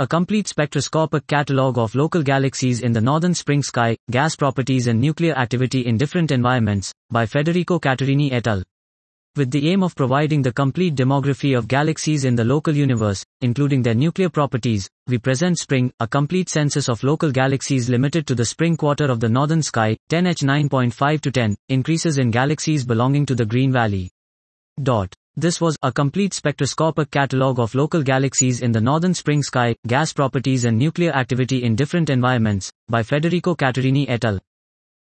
A complete spectroscopic catalogue of local galaxies in the northern spring sky, gas properties and nuclear activity in different environments, by Federico Cattorini et al. With the aim of providing the complete demography of galaxies in the local universe, including their nuclear properties, we present Spring, a complete census of local galaxies limited to the spring quarter of the northern sky, 10H 9.5 to 10, increases in galaxies belonging to the Green Valley. Dot. This was a complete spectroscopic catalogue of local galaxies in the northern spring sky, gas properties and nuclear activity in different environments, by Federico Cattorini et al.